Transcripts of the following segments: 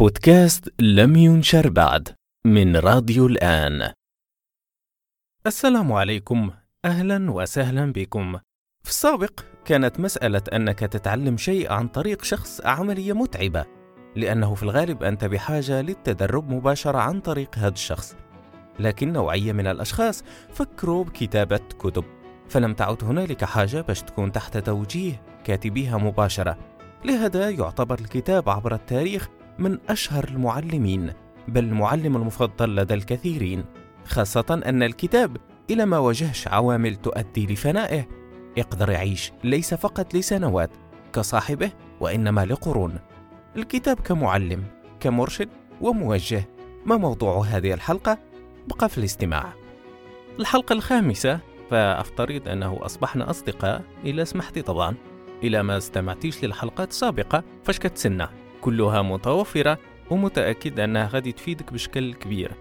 بودكاست لم ينشر بعد من راديو الآن. السلام عليكم. أهلا وسهلا بكم. في السابق كانت مسألة أنك تتعلم شيء عن طريق شخص عملية متعبة لأنه في الغالب أنت بحاجة للتدرب مباشرة عن طريق هذا الشخص. لكن نوعية من الأشخاص فكروا بكتابة كتب فلم تعد هنالك حاجة باش تكون تحت توجيه كاتبيها مباشرة. لهذا يعتبر الكتاب عبر التاريخ من أشهر المعلمين بل المعلم المفضل لدى الكثيرين خاصة أن الكتاب إلى ما واجهش عوامل تؤدي لفنائه. يقدر يعيش ليس فقط لسنوات كصاحبه وإنما لقرون. الكتاب كمعلم كمرشد وموجه. ما موضوع هذه الحلقة؟ بقى في الاستماع. الحلقة الخامسة فأفترض أنه أصبحنا أصدقاء إلى سمحتي طبعا إلى ما استمعتيش للحلقات السابقة فاش كتسنى كلها متوفرة ومتأكد أنها غادي تفيدك بشكل كبير.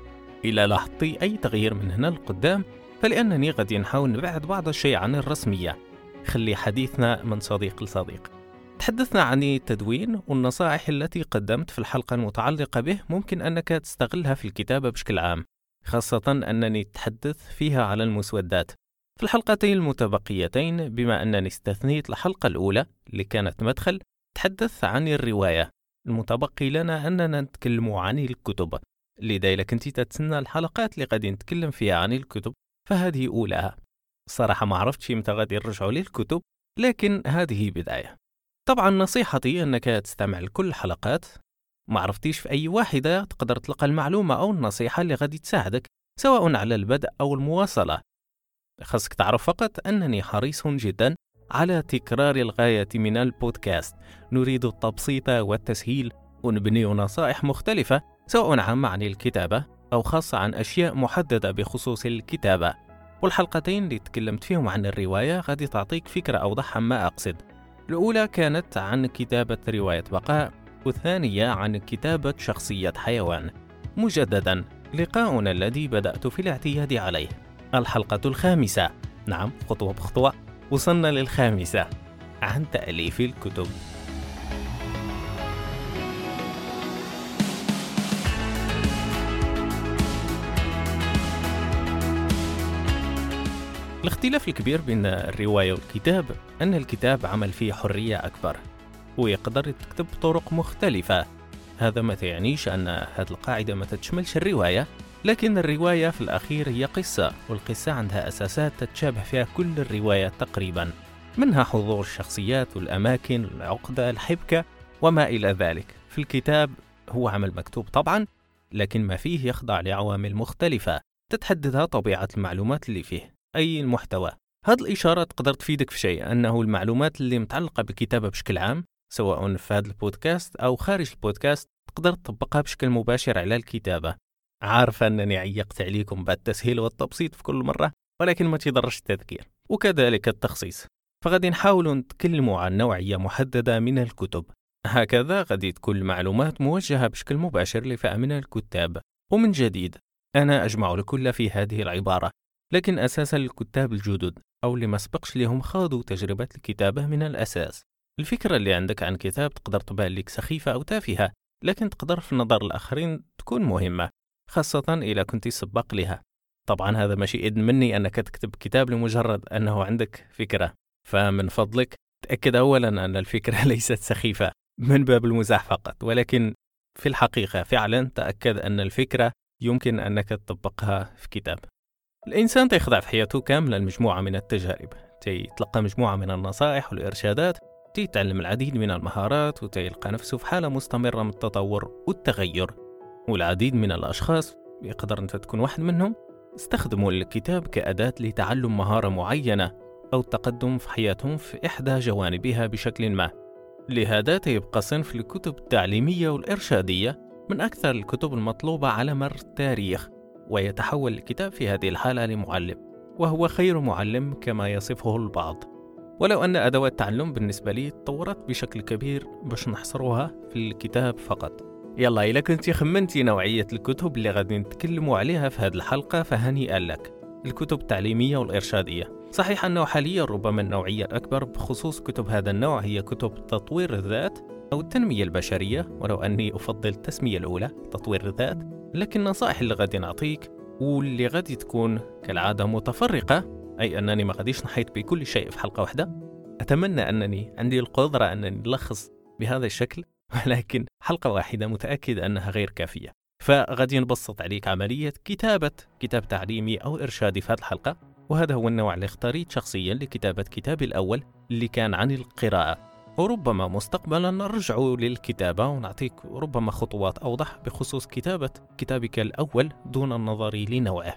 إلى لاحظتي أي تغيير من هنا لقدام فلأنني غادي نحاول نبعد بعض الشيء عن الرسمية. خلي حديثنا من صديق لصديق. تحدثنا عن التدوين والنصائح التي قدمت في الحلقة المتعلقة به ممكن أنك تستغلها في الكتابة بشكل عام خاصة أنني أتحدث فيها على المسودات. في الحلقتين المتبقيتين بما أنني استثنيت الحلقة الأولى اللي كانت مدخل تحدث عن الرواية. المتبقي لنا أننا نتكلم عن الكتب. إذا كنت تتسنى الحلقات اللي غادي نتكلم فيها عن الكتب فهذه أولاها. صراحة ما عرفتش متى غادي نرجعوا للكتب لكن هذه بداية. طبعا نصيحتي أنك تستمع لكل الحلقات ما عرفتيش في أي واحدة تقدر تلقى المعلومة أو النصيحة اللي غادي تساعدك سواء على البدء أو المواصلة. خاصك تعرف فقط أنني حريص جدا على تكرار الغاية من البودكاست. نريد التبسيط والتسهيل. ونبني نصائح مختلفة سواء عامة عن الكتابة أو خاصة عن أشياء محددة بخصوص الكتابة. والحلقتين اللي تكلمت فيهم عن الرواية غادي تعطيك فكرة أوضح عما أقصد. الأولى كانت عن كتابة رواية بقاء والثانية عن كتابة شخصية حيوان. مجددا لقاؤنا الذي بدأت في الاعتياد عليه. الحلقة الخامسة. نعم خطوة بخطوة. وصلنا للخامسة عن تأليف الكتب. الاختلاف الكبير بين الرواية والكتاب أن الكتاب عمل فيه حرية أكبر ويقدر تكتب بطرق مختلفة. هذا ما تعنيش أن هذه القاعدة ما تتشملش الرواية. لكن الرواية في الأخير هي قصة والقصة عندها أساسات تتشابه فيها كل الروايات تقريبا منها حضور الشخصيات والأماكن العقدة الحبكة وما إلى ذلك. في الكتاب هو عمل مكتوب طبعا لكن ما فيه يخضع لعوامل مختلفة تتحددها طبيعة المعلومات اللي فيه. أي المحتوى؟ هذه الإشارة تقدر تفيدك في شيء أنه المعلومات اللي متعلقة بالكتابة بشكل عام سواء في هذا البودكاست أو خارج البودكاست تقدر تطبقها بشكل مباشر على الكتابة. عارفة أنني عيقت عليكم بالتسهيل والتبسيط في كل مرة ولكن ما تضرش التذكير. وكذلك التخصيص. فغادي نحاول نتكلموا عن نوعية محددة من الكتب. هكذا غادي تكون المعلومات موجهة بشكل مباشر لفئة من الكتاب. ومن جديد أنا أجمع الكل في هذه العبارة. لكن أساسا الكتاب الجدد أو اللي ما سبقش لهم خاضوا تجربة الكتابة من الأساس. الفكرة اللي عندك عن كتاب تقدر تبان لك سخيفة أو تافهة لكن تقدر في نظر الآخرين تكون مهمة. خاصة إذا كنت سباق لها. طبعا هذا ماشي إذن مني أنك تكتب كتاب لمجرد أنه عندك فكرة. فمن فضلك تأكد أولا أن الفكرة ليست سخيفة من باب المزاح فقط ولكن في الحقيقة فعلا تأكد أن الفكرة يمكن أنك تطبقها في كتاب. الإنسان تيخضع في حياته كاملة لمجموعة من التجارب. تيتلقى مجموعة من النصائح والإرشادات تيتعلم العديد من المهارات وتيلقى نفسه في حالة مستمرة من التطور والتغير. والعديد من الأشخاص يقدر أنت تكون واحد منهم استخدموا الكتاب كأداة لتعلم مهارة معينة أو التقدم في حياتهم في إحدى جوانبها بشكل ما. لهذا تيبقى صنف الكتب التعليمية والإرشادية من أكثر الكتب المطلوبة على مر التاريخ ويتحول الكتاب في هذه الحالة لمعلم وهو خير معلم كما يصفه البعض. ولو أن أدوات التعلم بالنسبة لي تطورت بشكل كبير باش نحصروها في الكتاب فقط. يلا إذا كنت خمنتي نوعية الكتب اللي غادي نتكلموا عليها في هذه الحلقة فهنيئا لك الكتب التعليمية والإرشادية. صحيح أنه حاليا ربما النوعية الأكبر بخصوص كتب هذا النوع هي كتب تطوير الذات أو التنمية البشرية ولو أني أفضل التسمية الأولى تطوير الذات. لكن النصائح اللي غادي نعطيك واللي غادي تكون كالعادة متفرقة أي أنني ما غاديش نحيط بكل شيء في حلقة واحدة. أتمنى أنني عندي القدرة أنني نلخص بهذا الشكل ولكن حلقة واحدة متأكد أنها غير كافية. فغادي نبسط عليك عملية كتابة كتاب تعليمي أو إرشادي في هذه الحلقة. وهذا هو النوع اللي اختاريت شخصيا لكتابة كتابي الأول اللي كان عن القراءة. وربما مستقبلا نرجع للكتابة ونعطيك ربما خطوات أوضح بخصوص كتابة كتابك الأول دون النظر لنوعه.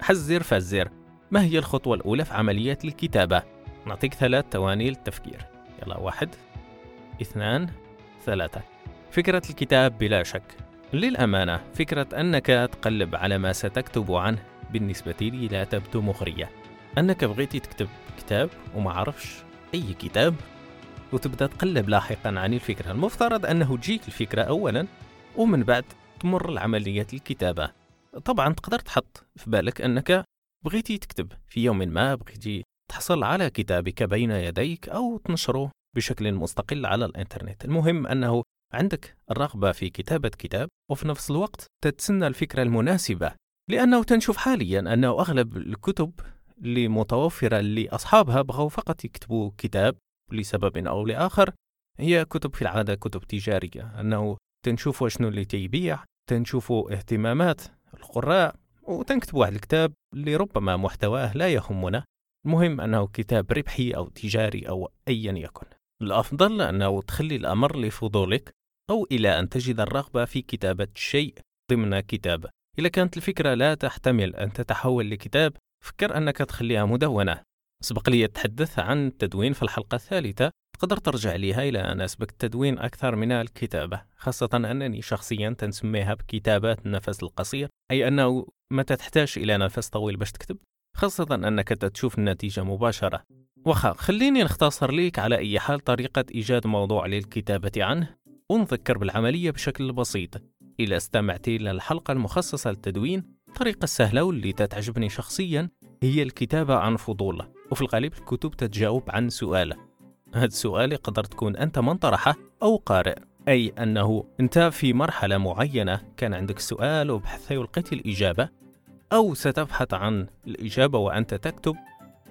حذر فزر ما هي الخطوة الأولى في عملية الكتابة؟ نعطيك ثلاث ثواني للتفكير يلا واحد اثنان ثلاثة. فكرة الكتاب بلا شك. للأمانة فكرة أنك تقلب على ما ستكتب عنه بالنسبة لي لا تبدو مغرية. أنك بغيتي تكتب كتاب وما عرفش أي كتاب وتبدأ تقلب لاحقا عن الفكرة. المفترض أنه تجيك الفكرة أولا ومن بعد تمر لعملية الكتابة. طبعا تقدر تحط في بالك أنك بغيتي تكتب في يوم ما بغيتي تحصل على كتابك بين يديك أو تنشره بشكل مستقل على الإنترنت. المهم أنه عندك الرغبة في كتابة كتاب وفي نفس الوقت تتسنى الفكرة المناسبة لأنه تنشوف حاليا أنه أغلب الكتب اللي متوفرة لأصحابها بغوا فقط يكتبوا كتاب لسبب أو لآخر. هي كتب في العادة كتب تجارية أنه تنشوفوا شنو اللي تيبيع تنشوفوا اهتمامات القراء وتنكتبوا واحد الكتاب اللي ربما محتواه لا يهمنا. المهم أنه كتاب ربحي أو تجاري أو أيا يكن. الأفضل أنه تخلي الأمر لفضولك أو إلى أن تجد الرغبة في كتابة شيء ضمن كتاب. إذا كانت الفكرة لا تحتمل أن تتحول لكتاب فكر أنك تخليها مدونة. سبق لي التحدث عن التدوين في الحلقة الثالثة. تقدر ترجع ليها إلى أن أسبق التدوين أكثر من الكتابة خاصة أنني شخصيا تنسميها بكتابات النفس القصير. أي أنه متى تحتاج إلى نفس طويل باش تكتب؟ خاصة أنك تشوف النتيجة مباشرة. وخا خليني نختصر ليك على أي حال طريقة إيجاد موضوع للكتابة عنه. ونذكر بالعملية بشكل بسيط. إذا استمعت إلى الحلقة المخصصة للتدوين الطريقة السهلة واللي تتعجبني شخصيا هي الكتابة عن فضول. وفي الغالب الكتب تتجاوب عن سؤال. هذا السؤال يقدر تكون أنت من طرحه أو قارئ. أي أنه أنت في مرحلة معينة كان عندك سؤال وبحثت ولقيت الإجابة أو ستبحث عن الإجابة وأنت تكتب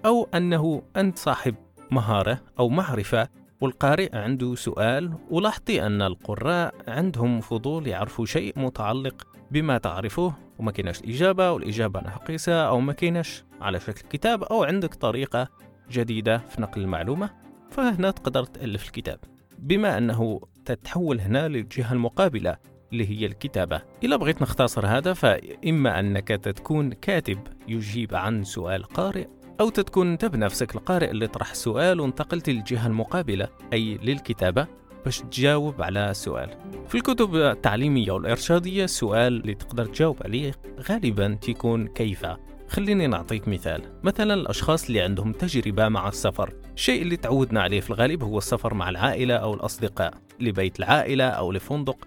أو أنه أنت صاحب مهارة أو معرفة والقارئ عنده سؤال ولاحظتي أن القراء عندهم فضول يعرفوا شيء متعلق بما تعرفه وما كايناش الإجابة والإجابة ناقصة أو ما كايناش على شكل كتاب أو عندك طريقة جديدة في نقل المعلومة فهنا تقدر تألف الكتاب. بما أنه تتحول هنا للجهة المقابلة اللي هي الكتابة. إذا بغيت نختصر هذا فإما أنك تكون كاتب يجيب عن سؤال قارئ أو تكون أنت بنفسك القارئ اللي طرح السؤال وانتقلت للجهة المقابلة أي للكتابة باش تجاوب على السؤال في الكتب التعليمية والإرشادية السؤال اللي تقدر تجاوب عليه غالبا تكون كيف؟ خليني نعطيك مثال. مثلا الأشخاص اللي عندهم تجربة مع السفر. الشيء اللي تعودنا عليه في الغالب هو السفر مع العائلة أو الأصدقاء لبيت العائلة أو لفندق.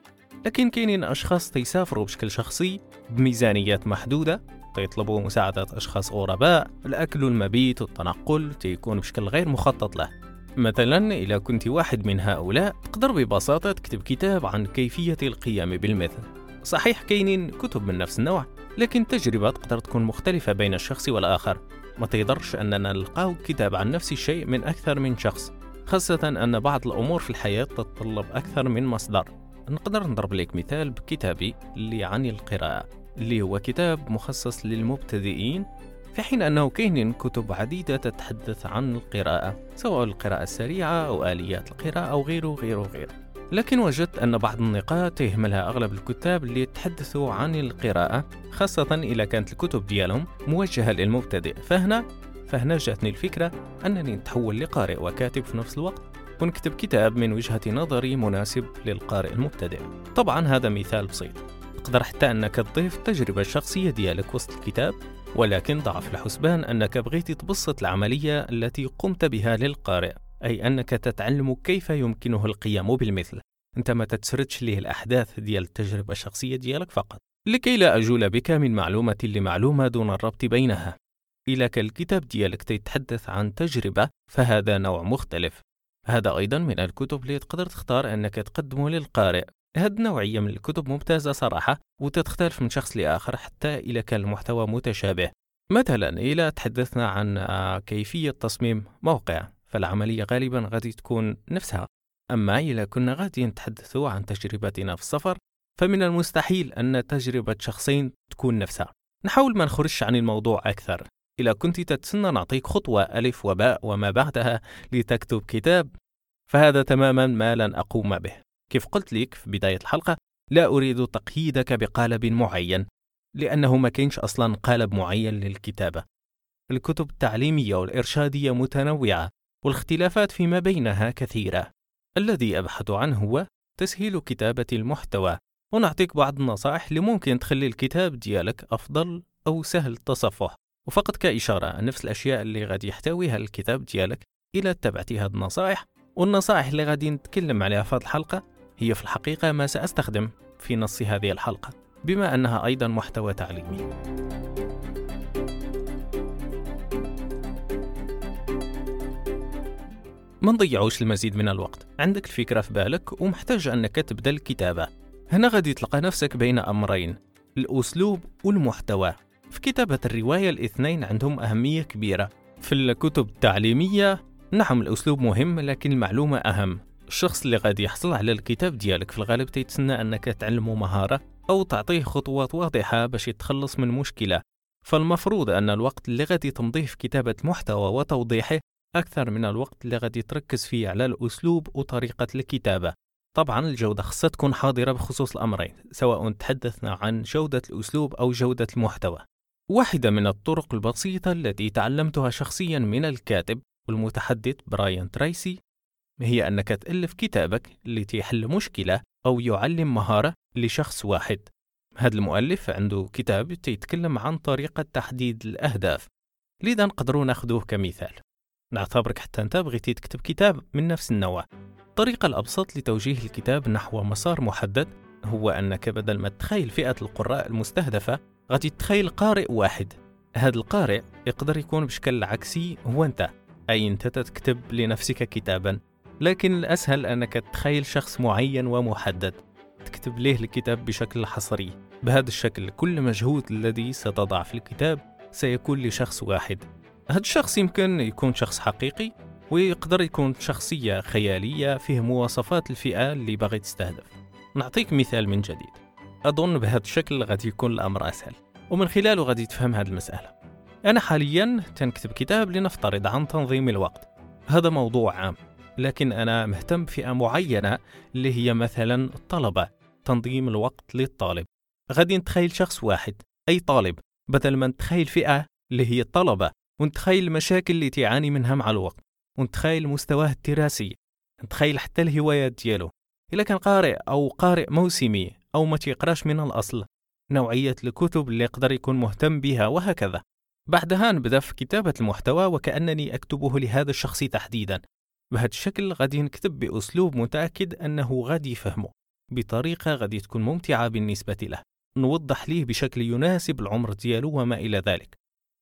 لكن كاينين أشخاص تيسافروا بشكل شخصي بميزانيات محدودة تيطلبوا مساعدة أشخاص غرباء الأكل والمبيت والتنقل تيكون بشكل غير مخطط له. مثلا إذا كنت واحد من هؤلاء تقدر ببساطة تكتب كتاب عن كيفية القيام بالمثل. صحيح كاينين كتب من نفس النوع لكن التجربة تقدر تكون مختلفة بين الشخص والآخر. ما تقدرش أننا نلقاو كتاب عن نفس الشيء من أكثر من شخص خاصة أن بعض الأمور في الحياة تتطلب أكثر من مصدر. نقدر نضرب لك مثال بكتابي اللي عن القراءة اللي هو كتاب مخصص للمبتدئين في حين أنه كاين كتب عديدة تتحدث عن القراءة سواء القراءة السريعة أو آليات القراءة أو غيره غيره غيره. لكن وجدت أن بعض النقاط يهملها أغلب الكتاب اللي يتحدثوا عن القراءة خاصة إذا كانت الكتب ديالهم موجهة للمبتدئ. فهنا فهنا جاتني الفكرة أنني نتحول لقارئ وكاتب في نفس الوقت. ونكتب كتاب من وجهة نظري مناسب للقارئ المبتدئ. طبعا هذا مثال بسيط. تقدر حتى أنك تضيف التجربة الشخصية ديالك وسط الكتاب ولكن ضع في الحسبان أنك بغيتي تبسط العملية التي قمت بها للقارئ أي أنك تتعلم كيف يمكنه القيام بالمثل. أنت ما تتسردش ليه الأحداث ديال التجربة الشخصية ديالك فقط. لكي لا أجول بك من معلومة لمعلومة دون الربط بينها. إلا كان الكتاب ديالك تتحدث عن تجربة فهذا نوع مختلف. هذا أيضا من الكتب اللي تقدر تختار أنك تقدمه للقارئ. هذه النوعية من الكتب ممتازة صراحة وتختلف من شخص لآخر حتى إذا كان المحتوى متشابه. مثلا إذا تحدثنا عن آه، كيفية تصميم موقع فالعملية غالبا غادي تكون نفسها. أما إذا كنا غادي نتحدث عن تجربتنا في السفر فمن المستحيل أن تجربة شخصين تكون نفسها. نحاول ما نخرجش عن الموضوع أكثر. إذا كنت تتسنى نعطيك خطوة ألف وباء وما بعدها لتكتب كتاب فهذا تماما ما لن أقوم به. كيف قلت لك في بداية الحلقة لا أريد تقييدك بقالب معين لأنه ما كاينش أصلا قالب معين للكتابة. الكتب التعليمية والإرشادية متنوعة والاختلافات فيما بينها كثيرة. الذي أبحث عنه هو تسهيل كتابة المحتوى ونعطيك بعض النصائح اللي ممكن تخلي الكتاب ديالك أفضل أو سهل التصفح وفقط كإشارة نفس الأشياء اللي غادي يحتويها الكتاب ديالك إلى تبعتي هذه النصائح. والنصائح اللي غادي نتكلم عليها في هذه الحلقة هي في الحقيقة ما سأستخدم في نص هذه الحلقة بما أنها أيضا محتوى تعليمي. ما نضيعوش المزيد من الوقت. عندك الفكرة في بالك ومحتاج أنك تبدأ الكتابة. هنا غادي تلقى نفسك بين أمرين الأسلوب والمحتوى. في كتابة الرواية الاثنين عندهم أهمية كبيرة. في الكتب التعليمية نعم الأسلوب مهم لكن المعلومة أهم. الشخص اللي غادي يحصل على الكتاب ديالك في الغالب تيتسنى أنك تعلمه مهارة أو تعطيه خطوات واضحة باش يتخلص من مشكلة. فالمفروض أن الوقت اللي غادي تمضيه في كتابة محتوى وتوضيحه أكثر من الوقت اللي غادي تركز فيه على الأسلوب وطريقة الكتابة. طبعا الجودة خصها تكون حاضرة بخصوص الأمرين سواء تحدثنا عن جودة الأسلوب أو جودة المحتوى. واحدة من الطرق البسيطة التي تعلمتها شخصيا من الكاتب والمتحدث براين تريسي هي أنك تألف كتابك التي يحل مشكلة أو يعلم مهارة لشخص واحد. هذا المؤلف عنده كتاب يتكلم عن طريقة تحديد الأهداف. لذا نقدروا نأخذوه كمثال. نعتبرك حتى أنت بغيتي تكتب كتاب من نفس النوع. الطريقة الأبسط لتوجيه الكتاب نحو مسار محدد هو أنك بدل ما تخيل فئة القراء المستهدفة غادي تخيل قارئ واحد. هذا القارئ يقدر يكون بشكل عكسي هو أنت. أي أنت تكتب لنفسك كتابا. لكن الأسهل أنك تخيل شخص معين ومحدد. تكتب له الكتاب بشكل حصري. بهذا الشكل كل مجهود الذي ستضع في الكتاب سيكون لشخص واحد. هذا الشخص يمكن يكون شخص حقيقي ويقدر يكون شخصية خيالية فيه مواصفات الفئة اللي باغي تستهدف. نعطيك مثال من جديد. أظن بهذا الشكل غادي يكون الأمر أسهل. ومن خلاله غادي تفهم هذه المسألة أنا حاليا تنكتب كتاب لنفترض عن تنظيم الوقت. هذا موضوع عام لكن أنا مهتم بفئة معينة اللي هي مثلا الطلبة تنظيم الوقت للطالب. غادي نتخيل شخص واحد أي طالب بدل ما نتخيل فئة اللي هي الطلبة ونتخيل المشاكل اللي تعاني منها مع الوقت ونتخيل مستواه الدراسي نتخيل حتى الهوايات ديالو. إلا كان قارئ أو قارئ موسمي أو ما تيقراش من الأصل. نوعية الكتب اللي يقدر يكون مهتم بها وهكذا. بعدها نبدأ في كتابة المحتوى وكأنني أكتبه لهذا الشخص تحديدا. بهذا الشكل غادي نكتب بأسلوب متأكد أنه غادي يفهمه بطريقة غادي تكون ممتعة بالنسبة له. نوضح ليه بشكل يناسب العمر ديالو وما إلى ذلك.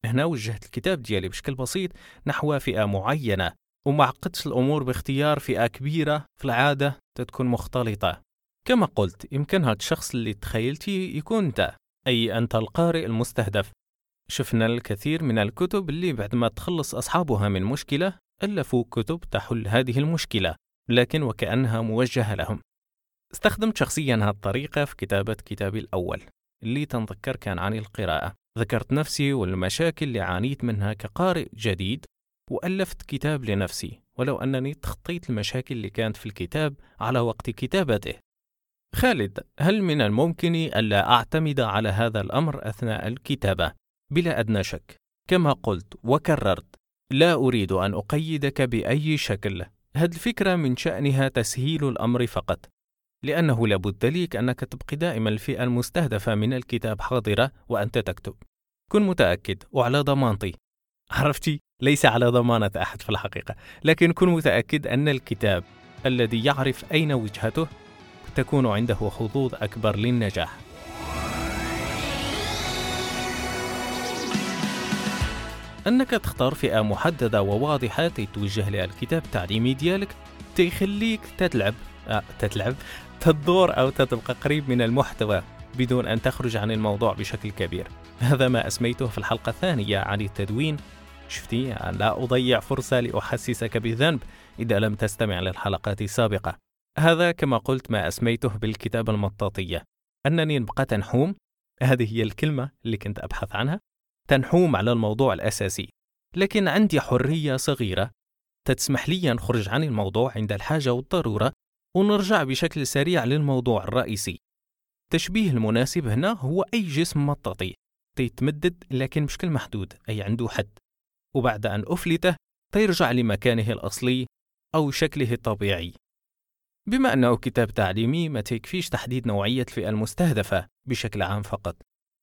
هنا وجهت الكتاب ديالي بشكل بسيط نحو فئة معينة وما عقدتش الأمور باختيار فئة كبيرة في العادة تتكون مختلطة. كما قلت يمكن هذا الشخص اللي تخيلتي يكون أنت أي أنت القارئ المستهدف. شفنا الكثير من الكتب اللي بعد ما تخلص أصحابها من مشكلة ألفوا كتب تحل هذه المشكلة لكن وكأنها موجهة لهم. استخدمت شخصيا هذه الطريقة في كتابة كتابي الأول اللي تنذكر كان عن القراءة. ذكرت نفسي والمشاكل اللي عانيت منها كقارئ جديد وألفت كتاب لنفسي ولو أنني تخطيت المشاكل اللي كانت في الكتاب على وقت كتابته. خالد هل من الممكن ألا أعتمد على هذا الأمر أثناء الكتابة؟ بلا أدنى شك. كما قلت وكررت لا أريد أن أقيدك بأي شكل. هذه الفكرة من شأنها تسهيل الأمر فقط. لأنه لابد ليك أنك تبقي دائما الفئة المستهدفة من الكتاب حاضرة وأنت تكتب. كن متأكد وعلى ضمانتي. عرفتي؟ ليس على ضمانة أحد في الحقيقة. لكن كن متأكد أن الكتاب الذي يعرف أين وجهته تكون عنده حظوظ أكبر للنجاح. أنك تختار فئة محددة وواضحة توجه لها الكتاب التعليمي ديالك تيخليك تتلعب آه تتلعب تدور أو تتبقى قريب من المحتوى بدون أن تخرج عن الموضوع بشكل كبير. هذا ما أسميته في الحلقة الثانية عن التدوين. شفتي؟ لا أضيع فرصة لأحسسك بالذنب إذا لم تستمع للحلقات السابقة. هذا كما قلت ما أسميته بالكتابة المطاطية أنني نبقى تنحوم. هذه هي الكلمة اللي كنت أبحث عنها. تنحوم على الموضوع الأساسي. لكن عندي حرية صغيرة. تسمح لي نخرج عن الموضوع عند الحاجة والضرورة ونرجع بشكل سريع للموضوع الرئيسي. التشبيه المناسب هنا هو أي جسم مطاطي. تيتمدد لكن بشكل محدود أي عنده حد. وبعد أن أفلته تيرجع لمكانه الأصلي أو شكله الطبيعي. بما أنه كتاب تعليمي ما تكفيش تحديد نوعية الفئة المستهدفة بشكل عام فقط.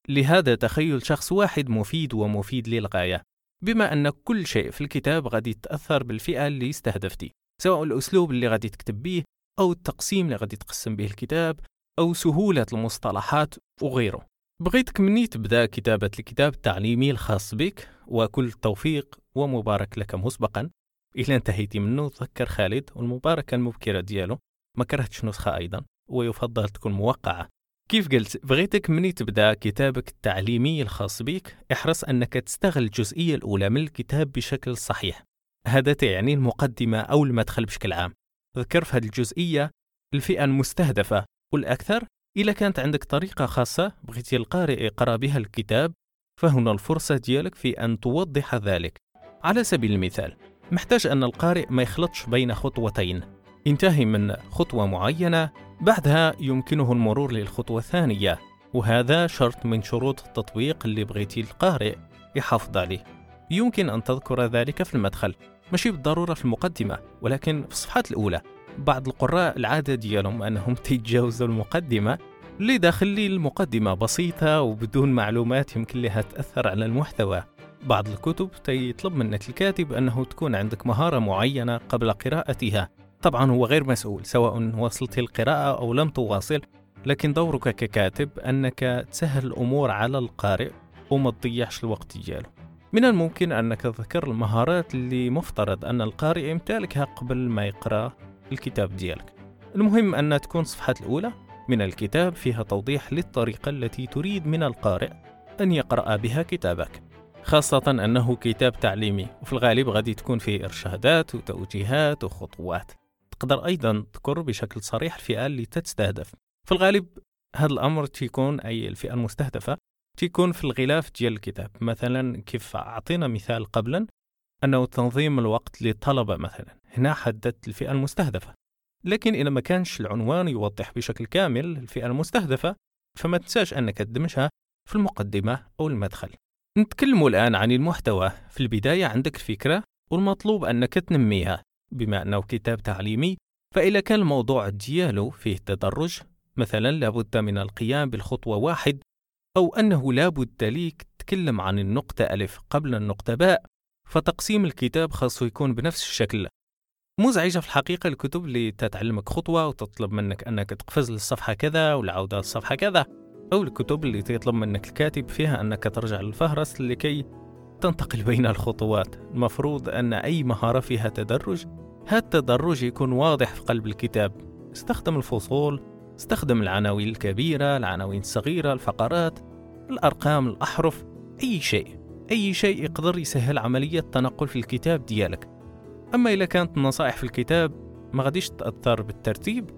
لهذا تخيل شخص واحد مفيد ومفيد للغاية بما أن كل شيء في الكتاب غادي يتأثر بالفئة اللي استهدفتي سواء الأسلوب اللي غادي تكتب به أو التقسيم اللي غادي تقسم به الكتاب أو سهولة المصطلحات وغيره. بغيتك مني تبدأ كتابة الكتاب التعليمي الخاص بك وكل التوفيق ومبارك لك مسبقا. إلى انتهيتي منه تذكر خالد والمباركة المبكرة ديالو. ما كرهتش نسخة أيضا ويفضل تكون موقعة. كيف قلت بغيتك مني تبدأ كتابك التعليمي الخاص بك احرص أنك تستغل الجزئية الأولى من الكتاب بشكل صحيح. هذا تعني المقدمة أو المدخل بشكل عام. ذكر في هذه الجزئية الفئة المستهدفة والأكثر إذا كانت عندك طريقة خاصة بغيتي القارئ يقرأ بها الكتاب فهنا الفرصة ديالك في أن توضح ذلك. على سبيل المثال محتاج أن القارئ ما يخلطش بين خطوتين. انتهي من خطوة معينة بعدها يمكنه المرور للخطوة الثانية وهذا شرط من شروط التطبيق اللي بغيتي القارئ يحافظ عليه يمكن أن تذكر ذلك في المدخل. ماشي بالضرورة في المقدمة ولكن في الصفحات الأولى. بعض القراء العادة ديالهم أنهم تيتجاوزوا المقدمة اللي داخل لي المقدمة بسيطة وبدون معلومات يمكن لها تأثر على المحتوى. بعض الكتب تيطلب منك الكاتب أنه تكون عندك مهارة معينة قبل قراءتها. طبعا هو غير مسؤول سواء واصلت القراءة أو لم تواصل لكن دورك ككاتب أنك تسهل الأمور على القارئ وما تضيعش الوقت ديالو. من الممكن أنك تذكر المهارات اللي مفترض أن القارئ يمتلكها قبل ما يقرأ الكتاب ديالك. المهم أن تكون الصفحات الأولى من الكتاب فيها توضيح للطريقة التي تريد من القارئ أن يقرأ بها كتابك خاصة أنه كتاب تعليمي وفي الغالب غادي تكون فيه إرشادات وتوجيهات وخطوات. تقدر أيضا تذكر بشكل صريح الفئة اللي تستهدف. في الغالب هذا الأمر تيكون أي الفئة المستهدفة تيكون في الغلاف ديال الكتاب. مثلا كيف أعطينا مثال قبلا أنه تنظيم الوقت للطلبة مثلا. هنا حددت الفئة المستهدفة. لكن إذا ما كانش العنوان يوضح بشكل كامل الفئة المستهدفة فما تنساش أنك تدمجها في المقدمة أو المدخل. نتكلم الآن عن المحتوى. في البداية عندك الفكرة والمطلوب أنك تنميها. بما أنه كتاب تعليمي فإذا كان الموضوع ديالو فيه تدرج مثلا لابد من القيام بالخطوة واحد أو أنه لابد ليك تتكلم عن النقطة ألف قبل النقطة باء فتقسيم الكتاب خاصه يكون بنفس الشكل. مزعجة في الحقيقة الكتب اللي تتعلمك خطوة وتطلب منك أنك تقفز للصفحة كذا والعودة للصفحة كذا أو الكتب اللي تطلب منك الكاتب فيها أنك ترجع للفهرس لكي تنتقل بين الخطوات. المفروض أن أي مهارة فيها تدرج هذا التدرج يكون واضح في قلب الكتاب. استخدم الفصول استخدم العناوين الكبيرة العناوين الصغيرة الفقرات الأرقام الأحرف أي شيء. أي شيء يقدر يسهل عملية التنقل في الكتاب ديالك. أما إذا كانت النصائح في الكتاب ما غاديش تأثر بالترتيب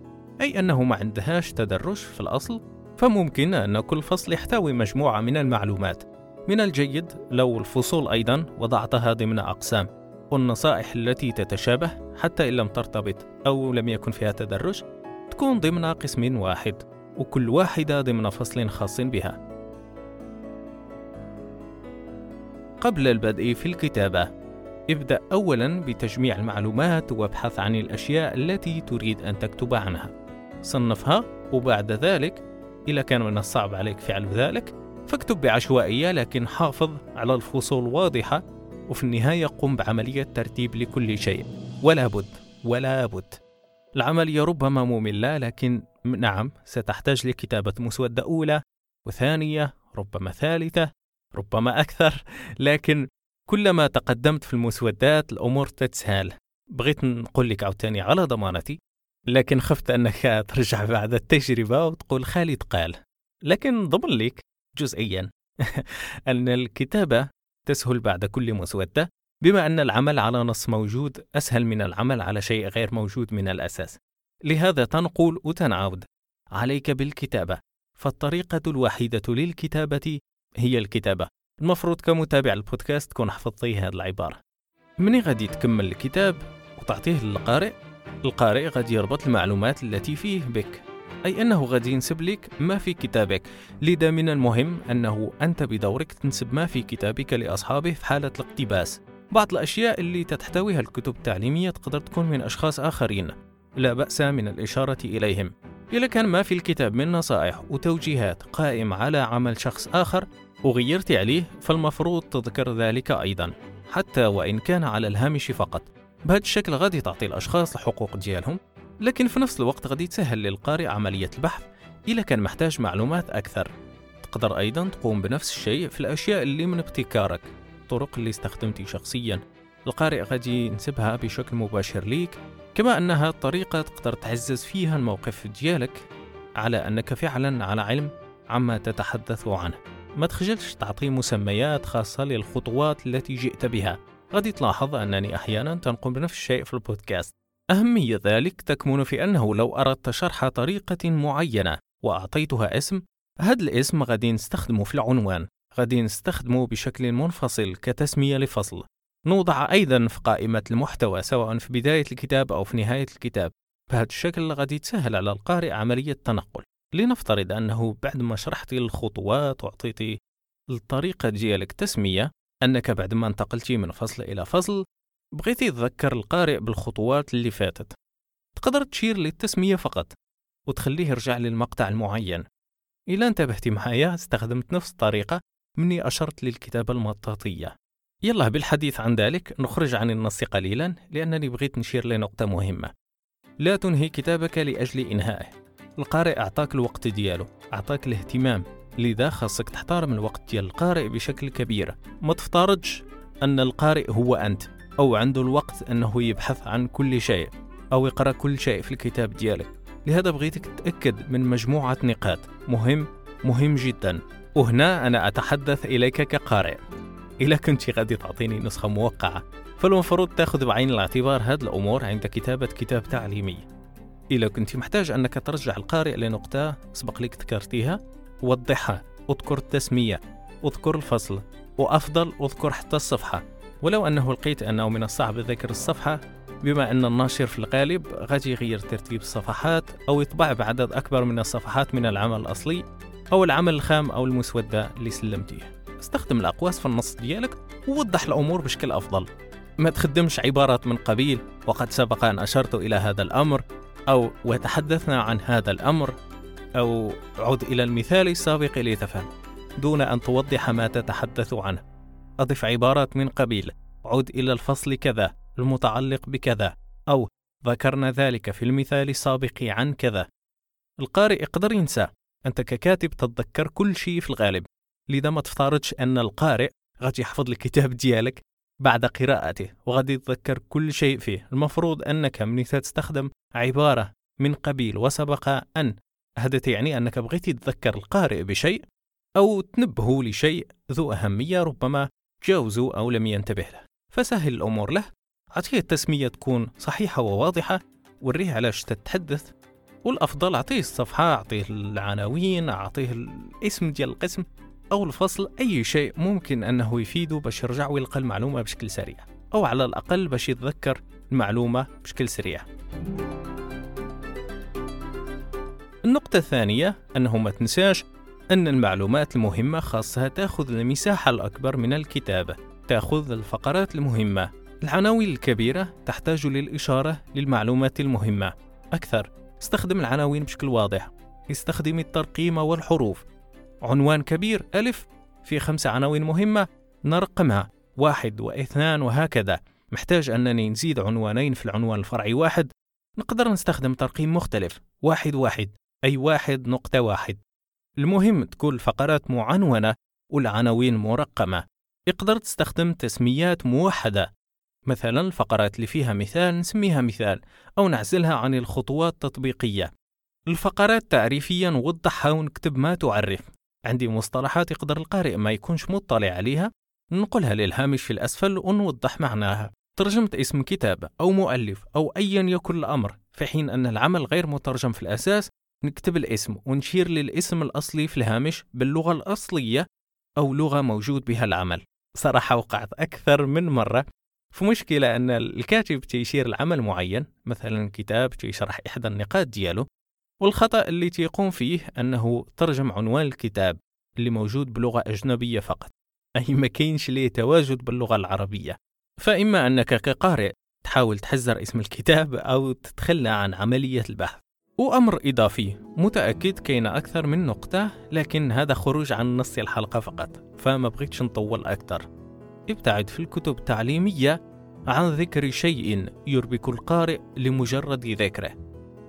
أي أنه ما عندهاش تدرج في الأصل فممكن أن كل فصل يحتوي مجموعة من المعلومات. من الجيد لو الفصول أيضا وضعتها ضمن أقسام والنصائح التي تتشابه حتى إن لم ترتبط أو لم يكن فيها تدرج تكون ضمن قسم واحد وكل واحدة ضمن فصل خاص بها. قبل البدء في الكتابة ابدأ أولا بتجميع المعلومات وابحث عن الأشياء التي تريد أن تكتب عنها. صنفها وبعد ذلك إذا كان من الصعب عليك فعل ذلك فاكتب بعشوائية لكن حافظ على الفصول واضحة وفي النهاية قم بعملية ترتيب لكل شيء. ولا بد ولا بد. العملية ربما مملة لكن نعم ستحتاج لكتابة مسودة أولى وثانية ربما ثالثة ربما أكثر. لكن كلما تقدمت في المسودات الأمور تتسهل. بغيت نقول لك عاوتاني على ضمانتي لكن خفت أنك ترجع بعد التجربة وتقول خالد قال. لكن ضمن لك جزئيا. أن الكتابة تسهل بعد كل مسودة بما أن العمل على نص موجود أسهل من العمل على شيء غير موجود من الأساس. لهذا تنقل وتنعود عليك بالكتابة فالطريقة الوحيدة للكتابة هي الكتابة. المفروض كمتابع البودكاست تكون حفظتي هذه العبارة. مني غادي تكمل الكتاب وتعطيه للقارئ القارئ غادي يربط المعلومات التي فيه بك. أي أنه غادي ينسب لك ما في كتابك. لذا من المهم أنه أنت بدورك تنسب ما في كتابك لأصحابه في حالة الاقتباس. بعض الأشياء اللي تحتويها الكتب التعليمية تقدر تكون من أشخاص آخرين. لا بأس من الإشارة إليهم. إذا كان ما في الكتاب من نصائح وتوجيهات قائم على عمل شخص آخر وغيرت عليه فالمفروض تذكر ذلك أيضا حتى وإن كان على الهامش فقط. بهذا الشكل غادي تعطي الأشخاص الحقوق ديالهم. لكن في نفس الوقت غادي تسهل للقارئ عملية البحث إذا كان محتاج معلومات أكثر. تقدر أيضا تقوم بنفس الشيء في الأشياء اللي من ابتكارك الطرق اللي استخدمتي شخصيا. القارئ غادي ينسبها بشكل مباشر ليك كما أنها طريقة تقدر تعزز فيها الموقف ديالك على أنك فعلا على علم عما تتحدث عنه. ما تخجلش تعطي مسميات خاصة للخطوات التي جئت بها. غادي تلاحظ أنني أحيانا تنقم بنفس الشيء في البودكاست. أهمية ذلك تكمن في أنه لو أردت شرح طريقة معينة وأعطيتها اسم هذا الاسم غادي نستخدمه في العنوان غادي نستخدمه بشكل منفصل كتسمية لفصل. نوضع أيضا في قائمة المحتوى سواء في بداية الكتاب أو في نهاية الكتاب. بهذا الشكل غادي تسهل على القارئ عملية التنقل. لنفترض أنه بعد ما شرحتي الخطوات وعطيتي الطريقة ديالك تسمية أنك بعد ما انتقلتي من فصل إلى فصل بغيتي تذكر القارئ بالخطوات اللي فاتت. تقدر تشير للتسمية فقط وتخليه يرجع للمقطع المعين. إلا انتبهتي معايا استخدمت نفس الطريقة مني أشرت للكتابة المطاطية. يلا بالحديث عن ذلك نخرج عن النص قليلا لأنني بغيت نشير لنقطة مهمة. لا تنهي كتابك لأجل إنهائه. القارئ أعطاك الوقت ديالو أعطاك الاهتمام. لذا خاصك تحترم الوقت ديال القارئ بشكل كبير. ما تفترضش أن القارئ هو أنت. أو عنده الوقت أنه يبحث عن كل شيء أو يقرأ كل شيء في الكتاب ديالك. لهذا بغيتك تتأكد من مجموعة نقاط. مهم مهم جدا. وهنا أنا أتحدث إليك كقارئ. إذا كنت غادي تعطيني نسخة موقعة فالمفروض تأخذ بعين الاعتبار هذه الأمور عند كتابة كتاب تعليمي. إذا كنت محتاج أنك ترجع القارئ لنقطة سبق لك ذكرتيها وضحها أذكر التسمية أذكر الفصل وأفضل أذكر حتى الصفحة. ولو أنه لقيت أنه من الصعب ذكر الصفحة بما أن الناشر في الغالب غادي يغير ترتيب الصفحات أو يطبع بعدد أكبر من الصفحات من العمل الأصلي أو العمل الخام أو المسودة اللي سلمتيه. استخدم الأقواس في النص ديالك ووضح الأمور بشكل أفضل. ما تخدمش عبارات من قبيل وقد سبق أن أشرت إلى هذا الأمر أو وتحدثنا عن هذا الأمر أو عد إلى المثال السابق لتفهم دون أن توضح ما تتحدث عنه. أضف عبارات من قبيل. عد إلى الفصل كذا المتعلق بكذا أو ذكرنا ذلك في المثال السابق عن كذا. القارئ يقدر ينسى. أنت ككاتب تتذكر كل شيء في الغالب. لذا ما تفترضش أن القارئ غادي يحفظ الكتاب ديالك بعد قراءته وغادي يتذكر كل شيء فيه. المفروض أنك من تستخدم عبارة من قبيل وسبق أن هذا يعني أنك بغيتي تذكر القارئ بشيء أو تنبهه لشيء ذو أهمية ربما جاوزوا أو لم ينتبه له. فسهل الأمور له. أعطيه التسمية تكون صحيحة وواضحة. وريه علاش تتحدث. والأفضل أعطيه الصفحة أعطيه العناوين أعطيه الاسم ديال القسم أو الفصل أي شيء ممكن أنه يفيده باش يرجع ويلقى المعلومة بشكل سريع. أو على الأقل باش يتذكر المعلومة بشكل سريع. النقطة الثانية أنه ما تنساش أن المعلومات المهمة خاصها تأخذ المساحة الأكبر من الكتابة تأخذ الفقرات المهمة. العناوين الكبيرة تحتاج للإشارة للمعلومات المهمة. أكثر استخدم العناوين بشكل واضح. استخدم الترقيم والحروف. عنوان كبير ألف. في خمسة عناوين مهمة نرقمها. واحد واثنان وهكذا. محتاج أنني نزيد عنوانين في العنوان الفرعي واحد. نقدر نستخدم ترقيم مختلف. واحد واحد. أي واحد نقطة واحد. المهم تكون الفقرات معنونة والعناوين مرقمة. يقدر تستخدم تسميات موحدة. مثلا الفقرات اللي فيها مثال نسميها مثال أو نعزلها عن الخطوات التطبيقية. الفقرات تعريفيا نوضحها ونكتب ما تعرف. عندي مصطلحات يقدر القارئ ما يكونش مطلع عليها. ننقلها للهامش في الأسفل ونوضح معناها. ترجمة اسم كتاب أو مؤلف أو أيا يكن الأمر في حين أن العمل غير مترجم في الأساس نكتب الاسم ونشير للاسم الأصلي في الهامش باللغة الأصلية أو لغة موجود بها العمل. صراحة وقعت أكثر من مرة. في مشكلة أن الكاتب تيشير العمل معين مثلا كتاب تيشرح إحدى النقاط ديالو والخطأ اللي تيقوم فيه أنه ترجم عنوان الكتاب اللي موجود بلغة أجنبية فقط. أي ما كاينش ليه تواجد باللغة العربية. فإما أنك كقارئ تحاول تحزر اسم الكتاب أو تتخلى عن عملية البحث. وأمر إضافي متأكد كاين أكثر من نقطة لكن هذا خروج عن نص الحلقة فقط فما بغيتش نطول أكثر. ابتعد في الكتب التعليمية عن ذكر شيء يربك القارئ لمجرد ذكره.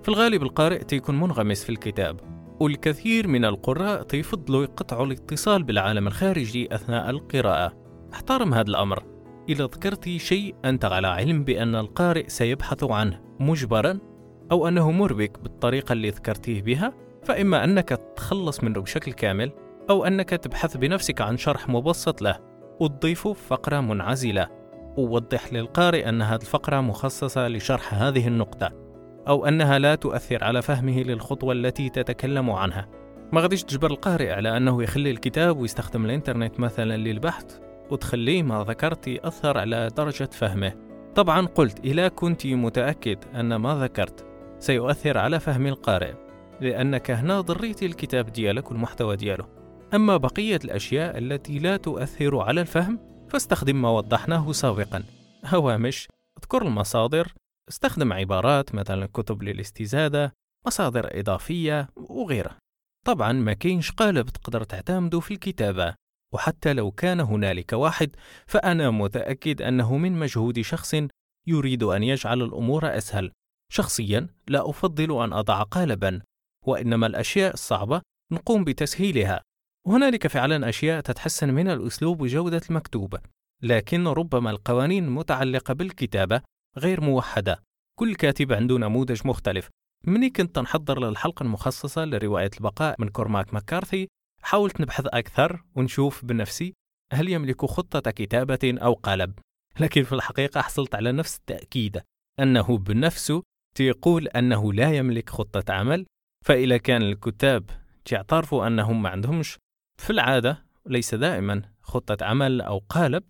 في الغالب القارئ تيكون منغمس في الكتاب والكثير من القراء تيفضلوا يقطعوا الاتصال بالعالم الخارجي أثناء القراءة. احترم هذا الأمر. إذا ذكرت شيء أنت على علم بأن القارئ سيبحث عنه مجبرا. أو أنه مربك بالطريقة اللي ذكرتيه بها فإما أنك تتخلص منه بشكل كامل أو أنك تبحث بنفسك عن شرح مبسط له وتضيفه في فقرة منعزلة. ووضح للقارئ أن هذه الفقرة مخصصة لشرح هذه النقطة أو أنها لا تؤثر على فهمه للخطوة التي تتكلم عنها. ما غاديش تجبر القارئ على أنه يخلي الكتاب ويستخدم الإنترنت مثلا للبحث وتخليه ما ذكرت يأثر على درجة فهمه. طبعا قلت إذا كنت متأكد أن ما ذكرت سيؤثر على فهم القارئ لأنك هنا ضريت الكتاب ديالك والمحتوى دياله. أما بقية الأشياء التي لا تؤثر على الفهم فاستخدم ما وضحناه سابقا. هوامش اذكر المصادر استخدم عبارات مثلا كتب للاستزادة مصادر إضافية وغيرها. طبعا ما كاينش قالب تقدر تعتمده في الكتابة. وحتى لو كان هنالك واحد فأنا متأكد أنه من مجهود شخص يريد أن يجعل الأمور أسهل. شخصيا لا أفضل أن أضع قالبا وإنما الأشياء الصعبة نقوم بتسهيلها. هنالك فعلا أشياء تتحسن من الأسلوب وجودة المكتوب لكن ربما القوانين المتعلقة بالكتابة غير موحدة. كل كاتب عنده نموذج مختلف. مني كنت نحضر للحلقة المخصصة لرواية البقاء من كورماك مكارثي. حاولت نبحث أكثر ونشوف بنفسي هل يملك خطة كتابة أو قالب لكن في الحقيقة حصلت على نفس التأكيد أنه بنفسه تيقول أنه لا يملك خطة عمل فإذا كان الكتاب تعترفوا أنهم ما عندهمش في العادة ليس دائما خطة عمل أو قالب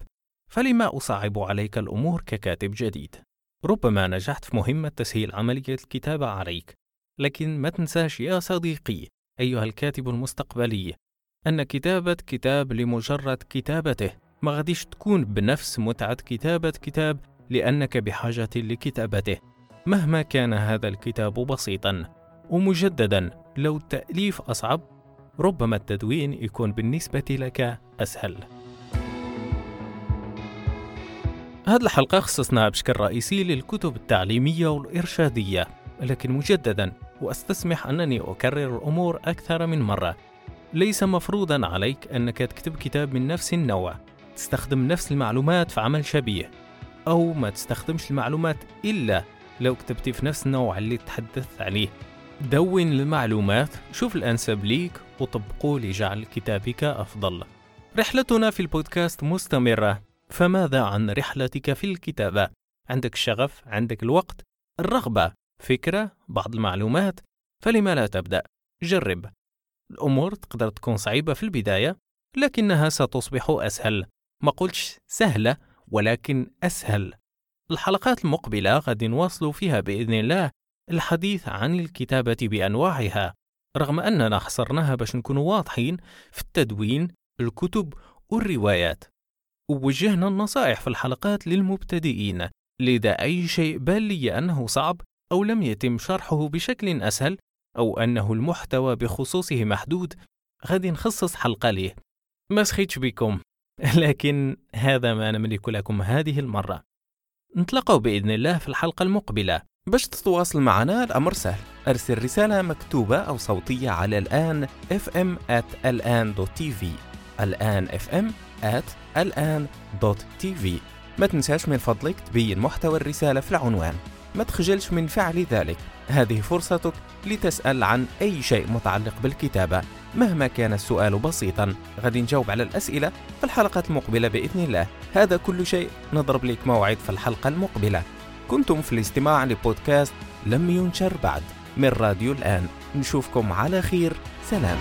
فلما أصعب عليك الأمور ككاتب جديد؟ ربما نجحت في مهمة تسهيل عملية الكتابة عليك لكن ما تنساش يا صديقي أيها الكاتب المستقبلي أن كتابة كتاب لمجرد كتابته ما غاديش تكون بنفس متعة كتابة كتاب لأنك بحاجة لكتابته. مهما كان هذا الكتاب بسيطا ومجددا لو التأليف أصعب ربما التدوين يكون بالنسبة لك أسهل. هذه الحلقة خصصناها بشكل رئيسي للكتب التعليمية والإرشادية لكن مجددا وأستسمح أنني أكرر الأمور أكثر من مرة. ليس مفروضا عليك أنك تكتب كتاب من نفس النوع. تستخدم نفس المعلومات في عمل شبيه أو ما تستخدمش المعلومات إلا لو كتبتي في نفس النوع اللي تحدثت عليه دون المعلومات شوف الأنسب ليك وطبقه لجعل كتابك أفضل رحلتنا في البودكاست مستمرة فماذا عن رحلتك في الكتابة؟ عندك الشغف؟ عندك الوقت؟ الرغبة؟ فكرة؟ بعض المعلومات؟ فلما لا تبدأ؟ جرب الأمور تقدر تكون صعيبة في البداية لكنها ستصبح أسهل ما قلتش سهلة ولكن أسهل الحلقات المقبلة غد نواصل فيها بإذن الله الحديث عن الكتابة بأنواعها رغم أننا حصرناها باش نكون واضحين في التدوين الكتب والروايات. ووجهنا النصائح في الحلقات للمبتدئين لذا أي شيء بان لي أنه صعب أو لم يتم شرحه بشكل أسهل أو أنه المحتوى بخصوصه محدود غادي نخصص حلقة ليه. ما سخيتش بكم لكن هذا ما نملك لكم هذه المرة. نتلقوا بإذن الله في الحلقة المقبلة. باش تتواصل معنا الأمر سهل. أرسل رسالة مكتوبة أو صوتية على الآن fm at الآن الآن fm at الآن ما تنساش من فضلك تبين محتوى الرسالة في العنوان. ما تخجلش من فعل ذلك. هذه فرصتك لتسأل عن أي شيء متعلق بالكتابة مهما كان السؤال بسيطا. غادي نجاوب على الأسئلة في الحلقات المقبلة بإذن الله. هذا كل شيء. نضرب لك موعد في الحلقة المقبلة. كنتم في الاستماع لبودكاست لم ينشر بعد من راديو الآن. نشوفكم على خير. سلام.